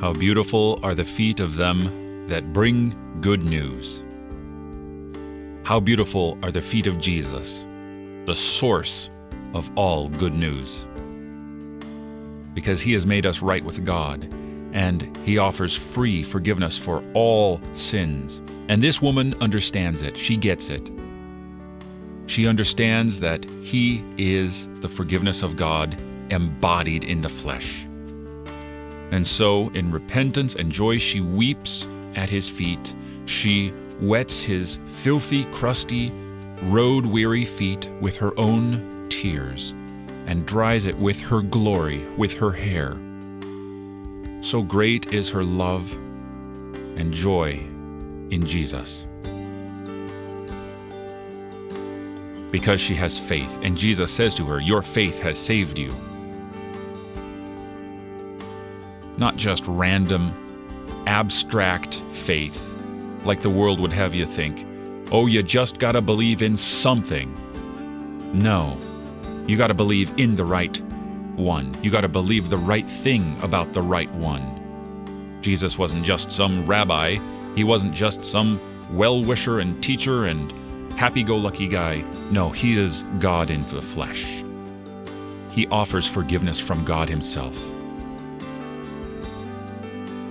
How beautiful are the feet of them that bring good news. How beautiful are the feet of Jesus, the source of all good news. Because he has made us right with God, and he offers free forgiveness for all sins. And this woman understands it, she gets it. She understands that he is the forgiveness of God embodied in the flesh. And so, in repentance and joy, she weeps at his feet. She wets his filthy, crusty, road weary feet with her own tears and dries it with her glory, with her hair. So great is her love and joy in Jesus. Because she has faith, and Jesus says to her, Your faith has saved you. Not just random, abstract faith, like the world would have you think. Oh, you just gotta believe in something. No, you gotta believe in the right one. You gotta believe the right thing about the right one. Jesus wasn't just some rabbi, he wasn't just some well wisher and teacher and happy go lucky guy. No, he is God in the flesh. He offers forgiveness from God Himself.